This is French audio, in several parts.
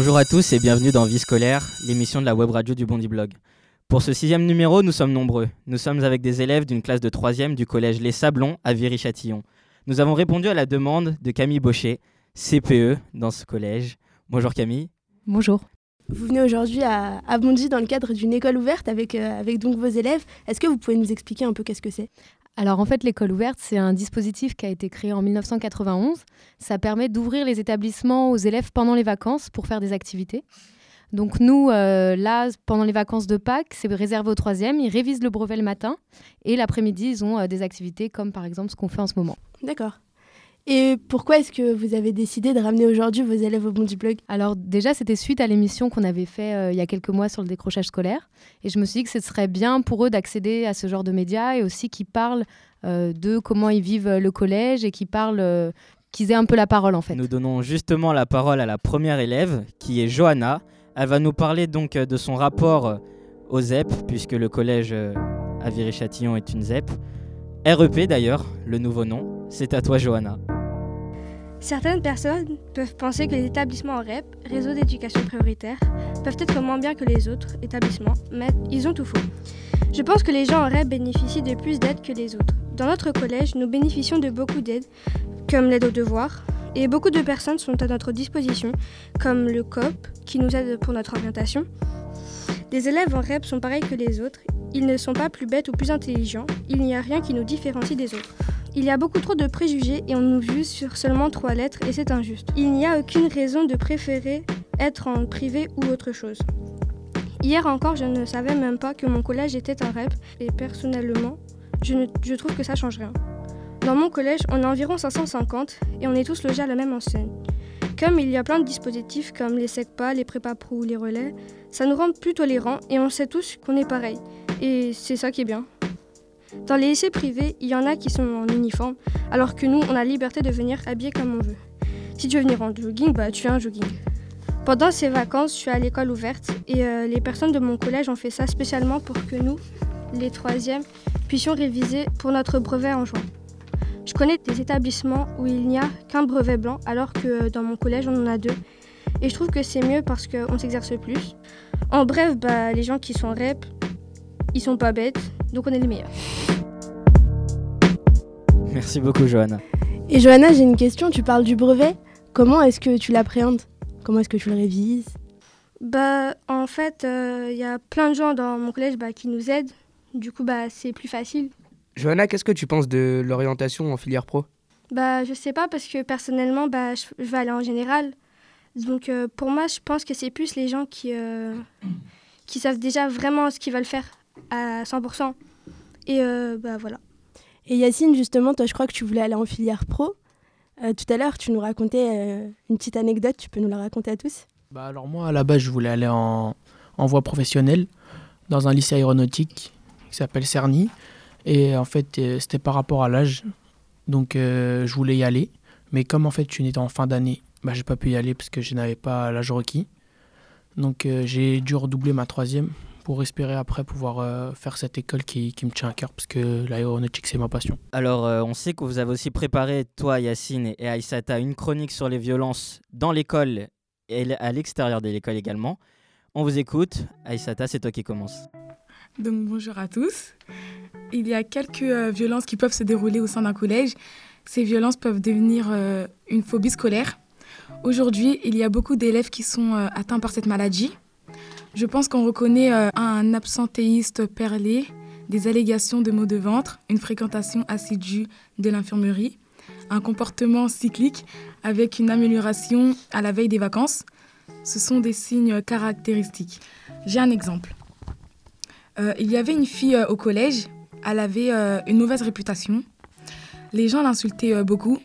Bonjour à tous et bienvenue dans Vie scolaire, l'émission de la web radio du Bondi Blog. Pour ce sixième numéro, nous sommes nombreux. Nous sommes avec des élèves d'une classe de troisième du collège Les Sablons à Viry-Châtillon. Nous avons répondu à la demande de Camille Baucher, CPE, dans ce collège. Bonjour Camille. Bonjour. Vous venez aujourd'hui à, à Bondy dans le cadre d'une école ouverte avec, euh, avec donc vos élèves. Est-ce que vous pouvez nous expliquer un peu qu'est-ce que c'est? Alors en fait, l'école ouverte, c'est un dispositif qui a été créé en 1991. Ça permet d'ouvrir les établissements aux élèves pendant les vacances pour faire des activités. Donc nous, euh, là, pendant les vacances de Pâques, c'est réservé aux troisièmes. Ils révisent le brevet le matin et l'après-midi, ils ont euh, des activités comme par exemple ce qu'on fait en ce moment. D'accord. Et pourquoi est-ce que vous avez décidé de ramener aujourd'hui vos élèves au Bondy Blog? Alors déjà, c'était suite à l'émission qu'on avait fait euh, il y a quelques mois sur le décrochage scolaire. Et je me suis dit que ce serait bien pour eux d'accéder à ce genre de médias et aussi qu'ils parlent euh, de comment ils vivent le collège et qu'ils parlent, euh, qu'ils aient un peu la parole en fait. Nous donnons justement la parole à la première élève qui est Johanna. Elle va nous parler donc euh, de son rapport euh, au ZEP puisque le collège euh, à Viry-Châtillon est une ZEP. REP d'ailleurs, le nouveau nom. C'est à toi Johanna. Certaines personnes peuvent penser que les établissements en REP, réseau d'éducation prioritaire, peuvent être moins bien que les autres établissements, mais ils ont tout faux. Je pense que les gens en REP bénéficient de plus d'aide que les autres. Dans notre collège, nous bénéficions de beaucoup d'aides, comme l'aide aux devoirs, et beaucoup de personnes sont à notre disposition, comme le COP, qui nous aide pour notre orientation. Les élèves en REP sont pareils que les autres, ils ne sont pas plus bêtes ou plus intelligents, il n'y a rien qui nous différencie des autres. Il y a beaucoup trop de préjugés et on nous juge sur seulement trois lettres et c'est injuste. Il n'y a aucune raison de préférer être en privé ou autre chose. Hier encore, je ne savais même pas que mon collège était un REP et personnellement, je, trouve que ça change rien. Dans mon collège, on est environ 550 et on est tous logés à la même enseigne. Comme il y a plein de dispositifs comme les SECPA, les prépa pro ou les relais, ça nous rend plus tolérants et on sait tous qu'on est pareil. Et c'est ça qui est bien. Dans les lycées privés, il y en a qui sont en uniforme, alors que nous, on a la liberté de venir habillé comme on veut. Si tu veux venir en jogging, bah tu fais un jogging. Pendant ces vacances, je suis à l'école ouverte et euh, les personnes de mon collège ont fait ça spécialement pour que nous, les troisièmes, puissions réviser pour notre brevet en juin. Je connais des établissements où il n'y a qu'un brevet blanc, alors que euh, dans mon collège, on en a deux. Et je trouve que c'est mieux parce qu'on s'exerce plus. En bref, bah, les gens qui sont REP, ils sont pas bêtes, donc on est les meilleurs. Merci beaucoup Johanna. Et Johanna, j'ai une question. Tu parles du brevet. Comment est-ce que tu l'appréhendes? Comment est-ce que tu le révises? Bah, en fait, il y a plein de gens dans mon collège bah, qui nous aident. Du coup, bah, c'est plus facile. Johanna, qu'est-ce que tu penses de l'orientation en filière pro? Bah, je sais pas parce que personnellement, bah, je, je vais aller en général. Donc, euh, pour moi, je pense que c'est plus les gens qui, euh, qui savent déjà vraiment ce qu'ils veulent faire à 100%. Et euh, bah, voilà. Et Yacine, justement, toi, je crois que tu voulais aller en filière pro. Euh, tout à l'heure, tu nous racontais euh, une petite anecdote. Tu peux nous la raconter à tous? Bah alors moi à la base je voulais aller en, en voie professionnelle dans un lycée aéronautique qui s'appelle Cerny et en fait euh, c'était par rapport à l'âge donc euh, je voulais y aller mais comme en fait je suis en fin d'année bah j'ai pas pu y aller parce que je n'avais pas l'âge requis donc euh, j'ai dû redoubler ma troisième pour espérer après pouvoir euh, faire cette école qui, qui me tient à cœur parce que l'aéronautique c'est ma passion. Alors euh, on sait que vous avez aussi préparé, toi Yacine et Aïssata, une chronique sur les violences dans l'école et à l'extérieur de l'école également. On vous écoute. Aïssata, c'est toi qui commence. Donc bonjour à tous. Il y a quelques euh, violences qui peuvent se dérouler au sein d'un collège. Ces violences peuvent devenir euh, une phobie scolaire. Aujourd'hui, il y a beaucoup d'élèves qui sont euh, atteints par cette maladie. Je pense qu'on reconnaît euh, un absentéiste perlé, des allégations de maux de ventre, une fréquentation assidue de l'infirmerie, un comportement cyclique avec une amélioration à la veille des vacances. Ce sont des signes caractéristiques. J'ai un exemple. Euh, il y avait une fille euh, au collège, elle avait une mauvaise réputation. Les gens l'insultaient beaucoup.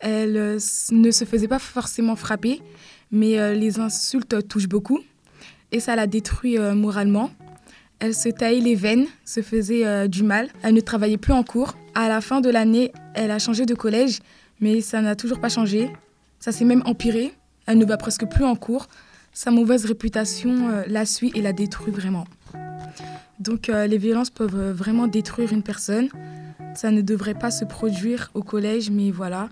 Elle ne se faisait pas forcément frapper, mais les insultes touchent beaucoup. Et ça la détruit euh, moralement. Elle se taillait les veines, se faisait euh, du mal. Elle ne travaillait plus en cours. À la fin de l'année, elle a changé de collège, mais ça n'a toujours pas changé. Ça s'est même empiré. Elle ne va presque plus en cours. Sa mauvaise réputation euh, la suit et la détruit vraiment. Donc les violences peuvent vraiment détruire une personne. Ça ne devrait pas se produire au collège, mais voilà,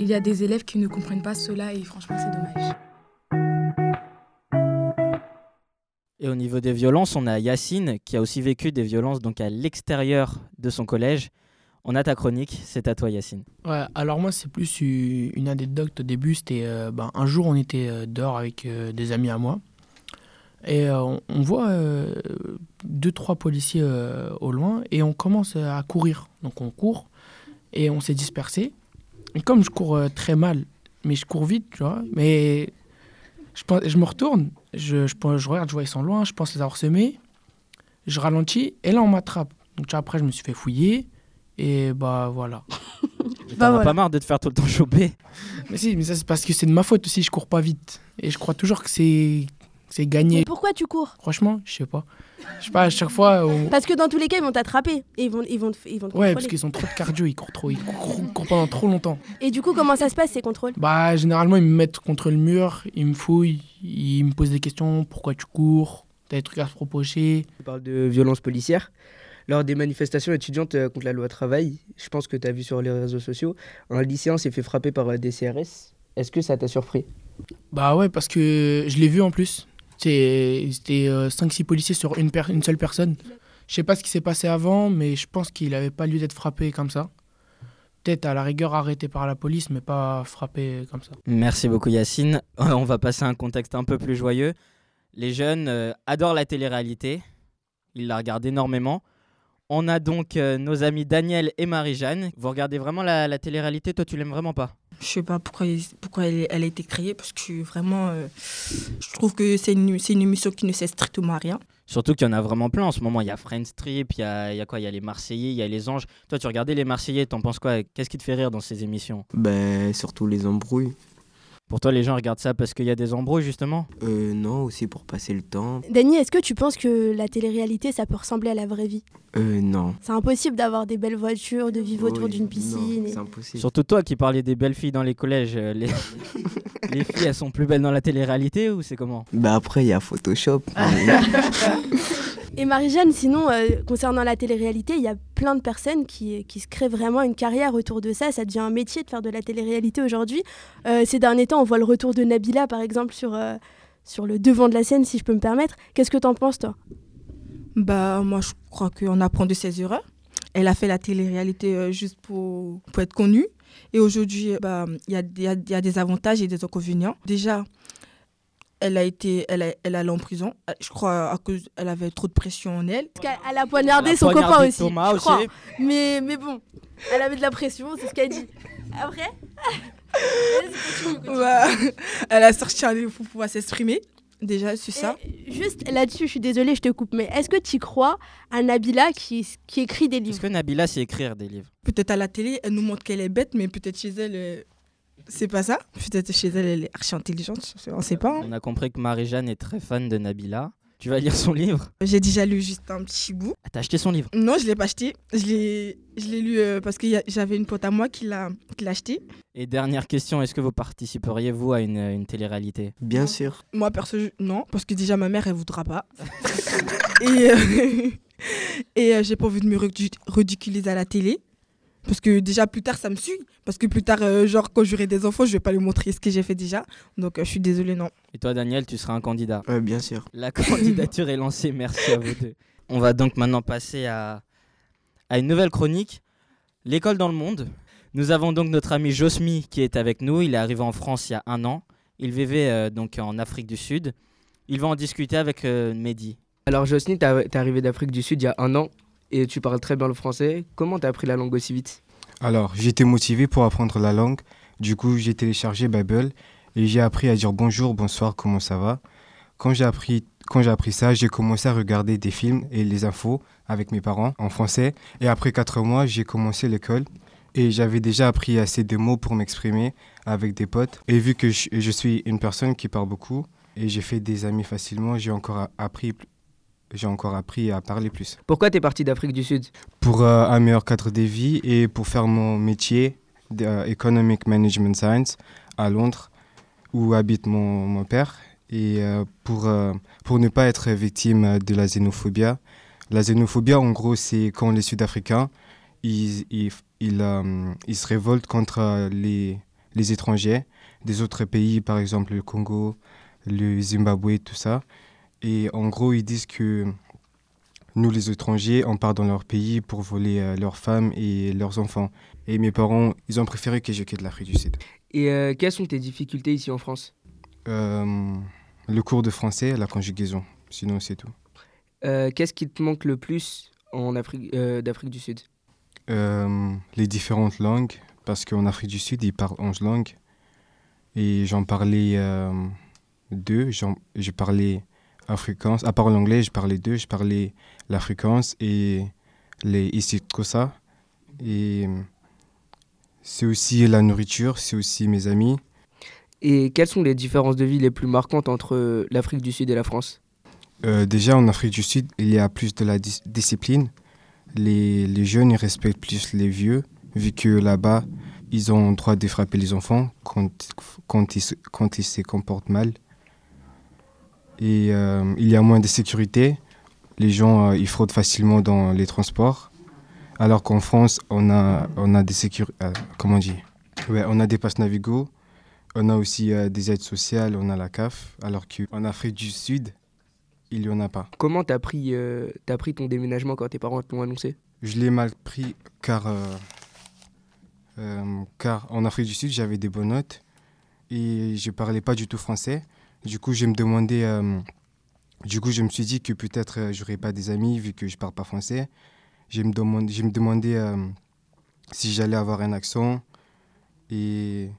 il y a des élèves qui ne comprennent pas cela et franchement c'est dommage. Et au niveau des violences, on a Yacine qui a aussi vécu des violences donc à l'extérieur de son collège. On a ta chronique, c'est à toi Yacine. Ouais, alors moi c'est plus une anecdote au début, c'était euh, ben, un jour on était euh, dehors avec euh, des amis à moi et on, voit deux trois policiers au loin et on commence à courir. Donc on court et on s'est dispersé. Et comme je cours très mal, mais je cours vite, tu vois, mais je, je me retourne, je, je, pense- je regarde, je vois ils sont loin, je pense les avoir semés, je ralentis et là on m'attrape. Donc tu vois, après je me suis fait fouiller et bah voilà. T'en Bah as voilà. pas marre de te faire tout le temps choper Mais si, mais ça c'est parce que c'est de ma faute aussi, je cours pas vite. Et je crois toujours que c'est c'est gagné. Mais pourquoi tu cours? Franchement, je sais pas. Je sais pas, à chaque fois. on- Parce que dans tous les cas, ils vont t'attraper et ils vont, ils vont, te- ils vont te Ouais, parce qu'ils ont trop de cardio, ils courent trop, ils courent, courent pendant trop longtemps. Et du coup, comment ça se passe ces contrôles? Bah, généralement, ils me mettent contre le mur, ils me fouillent, ils me posent des questions pourquoi tu cours? T'as des trucs à se reprocher Tu parles de violence policière. Lors des manifestations étudiantes euh, contre la loi travail, je pense que tu as vu sur les réseaux sociaux, un lycéen s'est fait frapper par euh, des CRS. Est-ce que ça t'a surpris? Bah ouais, parce que je l'ai vu en plus. C'était 5-6 policiers sur une, seule personne. Je sais pas ce qui s'est passé avant, mais je pense qu'il avait pas lieu d'être frappé comme ça. Peut-être à la rigueur arrêté par la police, mais pas frappé comme ça. Merci beaucoup Yacine. On va passer à un contexte un peu plus joyeux. Les jeunes euh, adorent la télé-réalité. Ils la regardent énormément. On a donc euh, nos amis Daniel et Marie-Jeanne. Vous regardez vraiment la, la télé-réalité Toi, tu l'aimes vraiment pas? Je sais pas pourquoi, elle, elle a été créée, parce que vraiment, euh, je trouve que c'est une, c'est une émission qui ne sert strictement à rien. Surtout qu'il y en a vraiment plein en ce moment. Il y a Friends Trip, il y a, il y a quoi? Il y a les Marseillais, il y a les Anges. Toi, tu regardais les Marseillais, t'en penses quoi? Qu'est-ce qui te fait rire dans ces émissions? Ben, surtout les embrouilles. Pour toi, les gens regardent ça parce qu'il y a des embrouilles, justement? Euh, non, aussi pour passer le temps. Dany, est-ce que tu penses que la télé-réalité, ça peut ressembler à la vraie vie? Euh, non. C'est impossible d'avoir des belles voitures, de vivre autour Oui, d'une non, piscine. et- C'est impossible. Surtout toi qui parlais des belles filles dans les collèges. euh, Les, les filles, elles sont plus belles dans la télé-réalité ou c'est comment? Ben après, il y a Photoshop. Et Marie-Jeanne, sinon, euh, concernant la télé-réalité, il y a plein de personnes qui, qui se créent vraiment une carrière autour de ça. Ça devient un métier de faire de la télé-réalité aujourd'hui. Euh, ces derniers temps, on voit le retour de Nabila, par exemple, sur, euh, sur le devant de la scène, si je peux me permettre. Qu'est-ce que t'en penses, toi? Bah, moi, je crois qu'on apprend de ses erreurs. Elle a fait la télé-réalité juste pour, pour être connue. Et aujourd'hui, bah, il y, a, y a des avantages et des inconvénients. Déjà, elle a été, elle, a- elle allait en prison. Euh, Je crois à cause, elle avait trop de pression en elle. Parce qu'elle elle a poignardé Elle a son poignardé copain aussi. Thomas je aussi. crois. Mais, mais bon, elle avait de la pression, c'est ce qu'elle dit. Après Vas-y, continue, continue. Bah, elle a sorti un livre pour pouvoir s'exprimer. Déjà, c'est ça. Et Juste là-dessus, je suis désolée, je te coupe, mais est-ce que tu crois à Nabila qui, qui écrit des Est-ce livres que Nabila sait écrire des livres? Peut-être à la télé, elle nous montre qu'elle est bête, mais peut-être chez elle, euh, c'est pas ça. Peut-être chez elle, elle est archi intelligente. On sait pas. hein. On a compris que Marie-Jeanne est très fan de Nabila. Tu vas lire son livre? J'ai déjà lu juste un petit bout. Ah, T'as acheté son livre? Non, je l'ai pas acheté. Je l'ai, je l'ai lu euh, parce que y a- j'avais une pote à moi qui l'a, qui l'a acheté. Et dernière question, est-ce que vous participeriez, vous, à une, une télé-réalité? Bien sûr. Moi, perso, je- non, parce que déjà ma mère, elle voudra pas. et euh, et euh, j'ai pas envie de me ridic- ridiculiser à la télé. Parce que déjà plus tard, ça me suit. Parce que plus tard, euh, genre quand j'aurai des enfants, je vais pas lui montrer ce que j'ai fait déjà. Donc euh, je suis désolée, non. Et toi, Daniel, tu seras un candidat Euh, bien sûr. La candidature est lancée, merci à vous deux. On va donc maintenant passer à, à une nouvelle chronique, l'école dans le monde. Nous avons donc notre ami Josmi qui est avec nous. Il est arrivé en France il y a un an. Il vivait euh, donc en Afrique du Sud. Il va en discuter avec euh, Mehdi. Alors t'es t'es arrivé d'Afrique du Sud il y a un an et tu parles très bien le français. Comment t'as appris la langue aussi vite? Alors, j'étais motivé pour apprendre la langue. Du coup, j'ai téléchargé Babel et j'ai appris à dire bonjour, bonsoir, comment ça va. Quand j'ai appris, quand j'ai appris ça, j'ai commencé à regarder des films et les infos avec mes parents en français. Et après quatre mois, j'ai commencé l'école et j'avais déjà appris assez de mots pour m'exprimer avec des potes. Et vu que je, suis une personne qui parle beaucoup et j'ai fait des amis facilement, j'ai encore appris, j'ai encore appris à parler plus Pourquoi t'es parti d'Afrique du Sud? Pour euh, un meilleur cadre de vie et pour faire mon métier d'Economic Management Science à Londres, où habite mon, mon père, et euh, pour, euh, pour ne pas être victime de la xénophobie. La xénophobie, en gros, c'est quand les Sud-Africains, ils, ils, ils, euh, ils se révoltent contre euh, les, les étrangers des autres pays, par exemple le Congo, le Zimbabwe, tout ça. Et en gros, ils disent que nous, les étrangers, on part dans leur pays pour voler euh, leurs femmes et leurs enfants. Et mes parents, ils ont préféré que je quitte l'Afrique du Sud. Et euh, quelles sont tes difficultés ici en France? Euh, le cours de français, la conjugaison. Sinon, c'est tout. Euh, Qu'est-ce qui te manque le plus en Afrique, d'Afrique du Sud? Les différentes langues, parce qu'en Afrique du Sud, ils parlent 11 langues. Et j'en parlais deux. Je parlais afrikaans. À part l'anglais, je parlais deux. Je parlais l'afrikaans et les isitkosas. Et euh, c'est aussi la nourriture, c'est aussi mes amis. Et quelles sont les différences de vie les plus marquantes entre l'Afrique du Sud et la France? Euh, déjà, en Afrique du Sud, il y a plus de la dis- discipline. Les, les jeunes, ils respectent plus les vieux, vu que là-bas, ils ont le droit de frapper les enfants quand, quand, ils, quand ils se comportent mal. Et euh, il y a moins de sécurité. Les gens, euh, ils fraudent facilement dans les transports. Alors qu'en France, on a, on a des sécurités. comment on dit? Ouais, On a des passes Navigo. On a aussi euh, des aides sociales, on a la CAF. Alors qu'en Afrique du Sud, il n'y en a pas. Comment t'as pris, euh, t'as pris ton déménagement quand tes parents te l'ont annoncé? Je l'ai mal pris car, euh, euh, car en Afrique du Sud, j'avais des bonnes notes et je parlais pas du tout français. Du coup, je me demandais, euh, du coup, je me suis dit que peut-être euh, j'aurais pas des amis vu que je parle pas français. Je me demandais, je me demandais euh, si j'allais avoir un accent et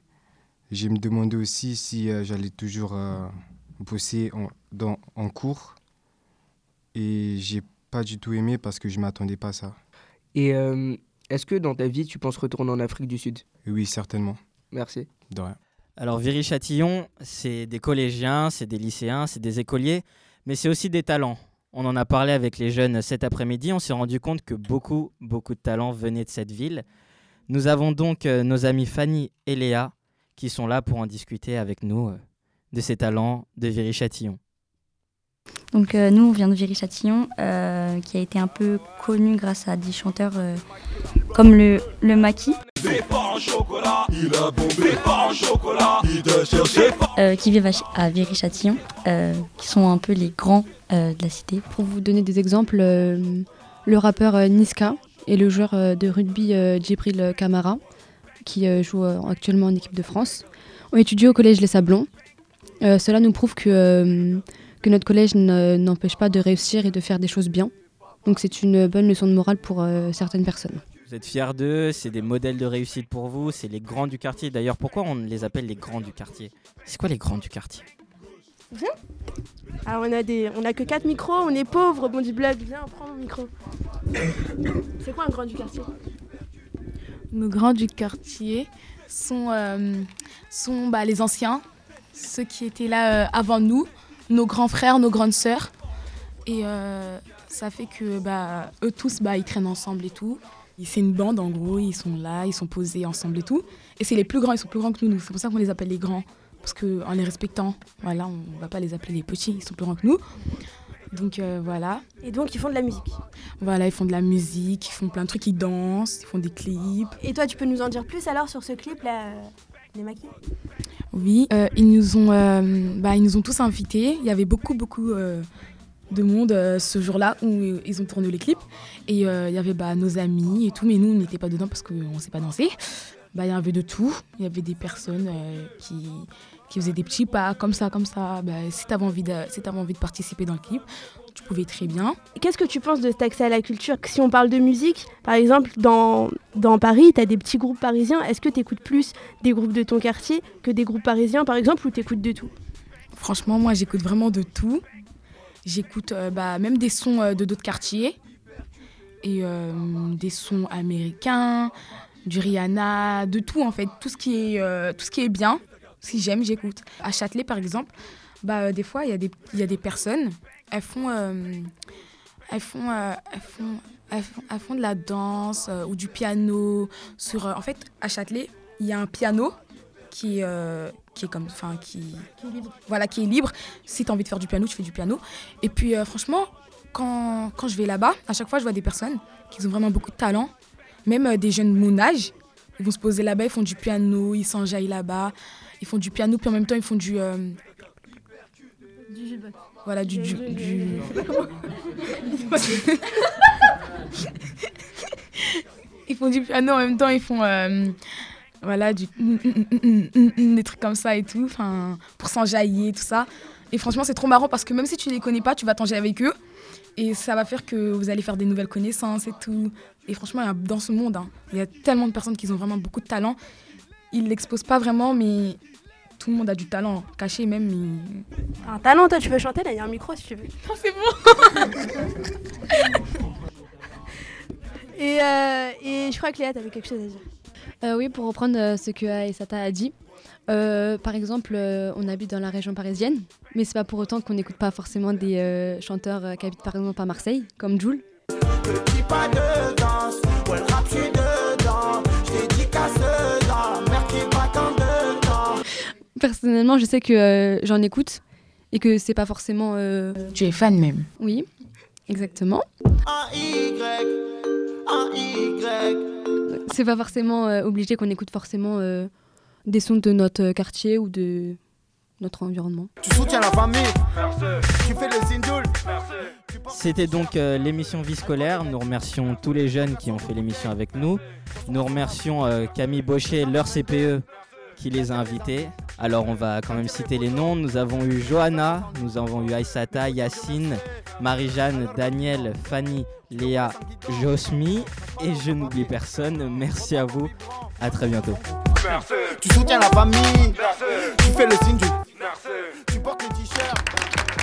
je me demandais aussi si euh, j'allais toujours bosser en, dans, en cours. Et j'ai pas du tout aimé parce que je m'attendais pas à ça. Et est-ce que dans ta vie, tu penses retourner en Afrique du Sud? Oui, certainement. Merci. De rien. Alors Viry-Châtillon, c'est des collégiens, c'est des lycéens, c'est des écoliers, mais c'est aussi des talents. On en a parlé avec les jeunes cet après-midi, on s'est rendu compte que beaucoup, beaucoup de talents venaient de cette ville. Nous avons donc euh, nos amis Fanny et Léa qui sont là pour en discuter avec nous euh, de ces talents de Viry-Châtillon. Donc euh, nous, on vient de Viry-Châtillon, qui a été un peu connu grâce à des chanteurs comme le, le Maquis, euh, qui vivent à, Ch- à Viry-Châtillon, euh, qui sont un peu les grands euh, de la cité. Pour vous donner des exemples, euh, le rappeur Niska et le joueur de rugby euh, Djibril Kamara, qui euh, joue euh, actuellement en équipe de France, ont étudié au collège Les Sablons. Euh, cela nous prouve que, euh, que notre collège ne- n'empêche pas de réussir et de faire des choses bien. Donc c'est une bonne leçon de morale pour euh, certaines personnes. Vous êtes fiers d'eux, c'est des modèles de réussite pour vous, c'est les grands du quartier. D'ailleurs, pourquoi on les appelle les grands du quartier? C'est quoi les grands du quartier? Alors on a des, on a que 4 micros, on est pauvres, bon du blog, viens prends mon micro. C'est quoi un grand du quartier? Nos grands du quartier sont, euh, sont bah, les anciens, ceux qui étaient là euh, avant nous, nos grands frères, nos grandes sœurs. Et euh, ça fait que bah, eux tous, bah, ils traînent ensemble et tout. C'est une bande en gros, ils sont là, ils sont posés ensemble et tout. Et c'est les plus grands, ils sont plus grands que nous. C'est pour ça qu'on les appelle les grands. Parce qu'en les respectant, voilà, on va pas les appeler les petits, ils sont plus grands que nous. Donc euh, voilà. Et donc ils font de la musique. Voilà, ils font de la musique, ils font plein de trucs, ils dansent, ils font des clips. Et toi tu peux nous en dire plus alors sur ce clip là, euh, les maquis? Oui, euh, ils, nous ont, euh, bah, ils nous ont tous invités. Il y avait beaucoup, beaucoup euh, de monde euh, ce jour-là où ils ont tourné les clips. Et euh, il y avait bah, nos amis et tout, mais nous, on n'était pas dedans parce qu'on ne sait pas danser. Bah, il y avait de tout. Il y avait des personnes euh, qui, qui faisaient des petits pas comme ça, comme ça. Bah, si tu avais, envie de- si envie de participer dans le clip, tu pouvais très bien. Qu'est-ce que tu penses de cet accès à la culture? Si on parle de musique, par exemple, dans, dans Paris, tu as des petits groupes parisiens. Est-ce que tu écoutes plus des groupes de ton quartier que des groupes parisiens, par exemple, ou tu écoutes de tout? Franchement, moi, j'écoute vraiment de tout. J'écoute euh, bah, même des sons euh, de d'autres quartiers et euh, des sons américains, du Rihanna, de tout en fait, tout ce qui est, tout ce qui est bien. Si j'aime, j'écoute. À Châtelet, par exemple, bah, des fois, il y, y a des personnes, elles font, elles font, elles font, elles font, de la danse ou du piano. Sur, en fait, à Châtelet, il y a un piano qui, est, euh, qui est comme, enfin, qui, voilà, qui est libre. Si tu as envie de faire du piano, tu fais du piano. Et puis, euh, franchement, quand, quand je vais là-bas, à chaque fois, je vois des personnes qui ont vraiment beaucoup de talent. Même euh, des jeunes de mon âge, ils vont se poser là-bas, ils font du piano, ils s'enjaillent là-bas. Ils font du piano, puis en même temps, ils font du, Du. Voilà, du. du, Du- du- ils font du piano en même temps, ils font. Voilà, du. des trucs comme ça et tout, enfin, pour s'enjailler, tout ça. Et franchement, c'est trop marrant parce que même si tu les connais pas, tu vas t'enjailler avec eux. Et ça va faire que vous allez faire des nouvelles connaissances et tout. Et franchement, dans ce monde, hein, il y a tellement de personnes qui ont vraiment beaucoup de talent. Ils l'exposent pas vraiment, mais tout le monde a du talent, caché même. Mais... Un talent, toi, tu veux chanter Là, il y a un micro si tu veux. Non, c'est bon Et, euh, et je crois que Léa, t'avais quelque chose à dire. Euh, oui, pour reprendre euh, ce que Aïssata a dit. Euh, par exemple, euh, on habite dans la région parisienne, mais c'est pas pour autant qu'on n'écoute pas forcément des euh, chanteurs euh, qui habitent par exemple à Marseille, comme Jules. Dis pas de danse, ouais le rap je suis dedans Je t'ai dit casse dedans, merde qui pas tant dedans Personnellement, je sais que euh, j'en écoute et que c'est pas forcément. euh, Tu es fan même Oui, exactement. Un Y, un Y C'est pas forcément euh, obligé qu'on écoute forcément euh, des sons de notre euh, quartier ou de notre environnement. Tu soutiens la famille, tu fais le zindoul C'était donc euh, l'émission Vie scolaire. Nous remercions tous les jeunes qui ont fait l'émission avec nous. Nous remercions euh, Camille Baucher, leur CPE, qui les a invités. Alors on va quand même citer les noms. Nous avons eu Johanna, nous avons eu Aïsata, Yacine, Marie-Jeanne, Daniel, Fanny, Léa, Josmi. Et je n'oublie personne. Merci à vous. À très bientôt. Tu soutiens la famille, tu fais le zindoul Tu portes le t-shirt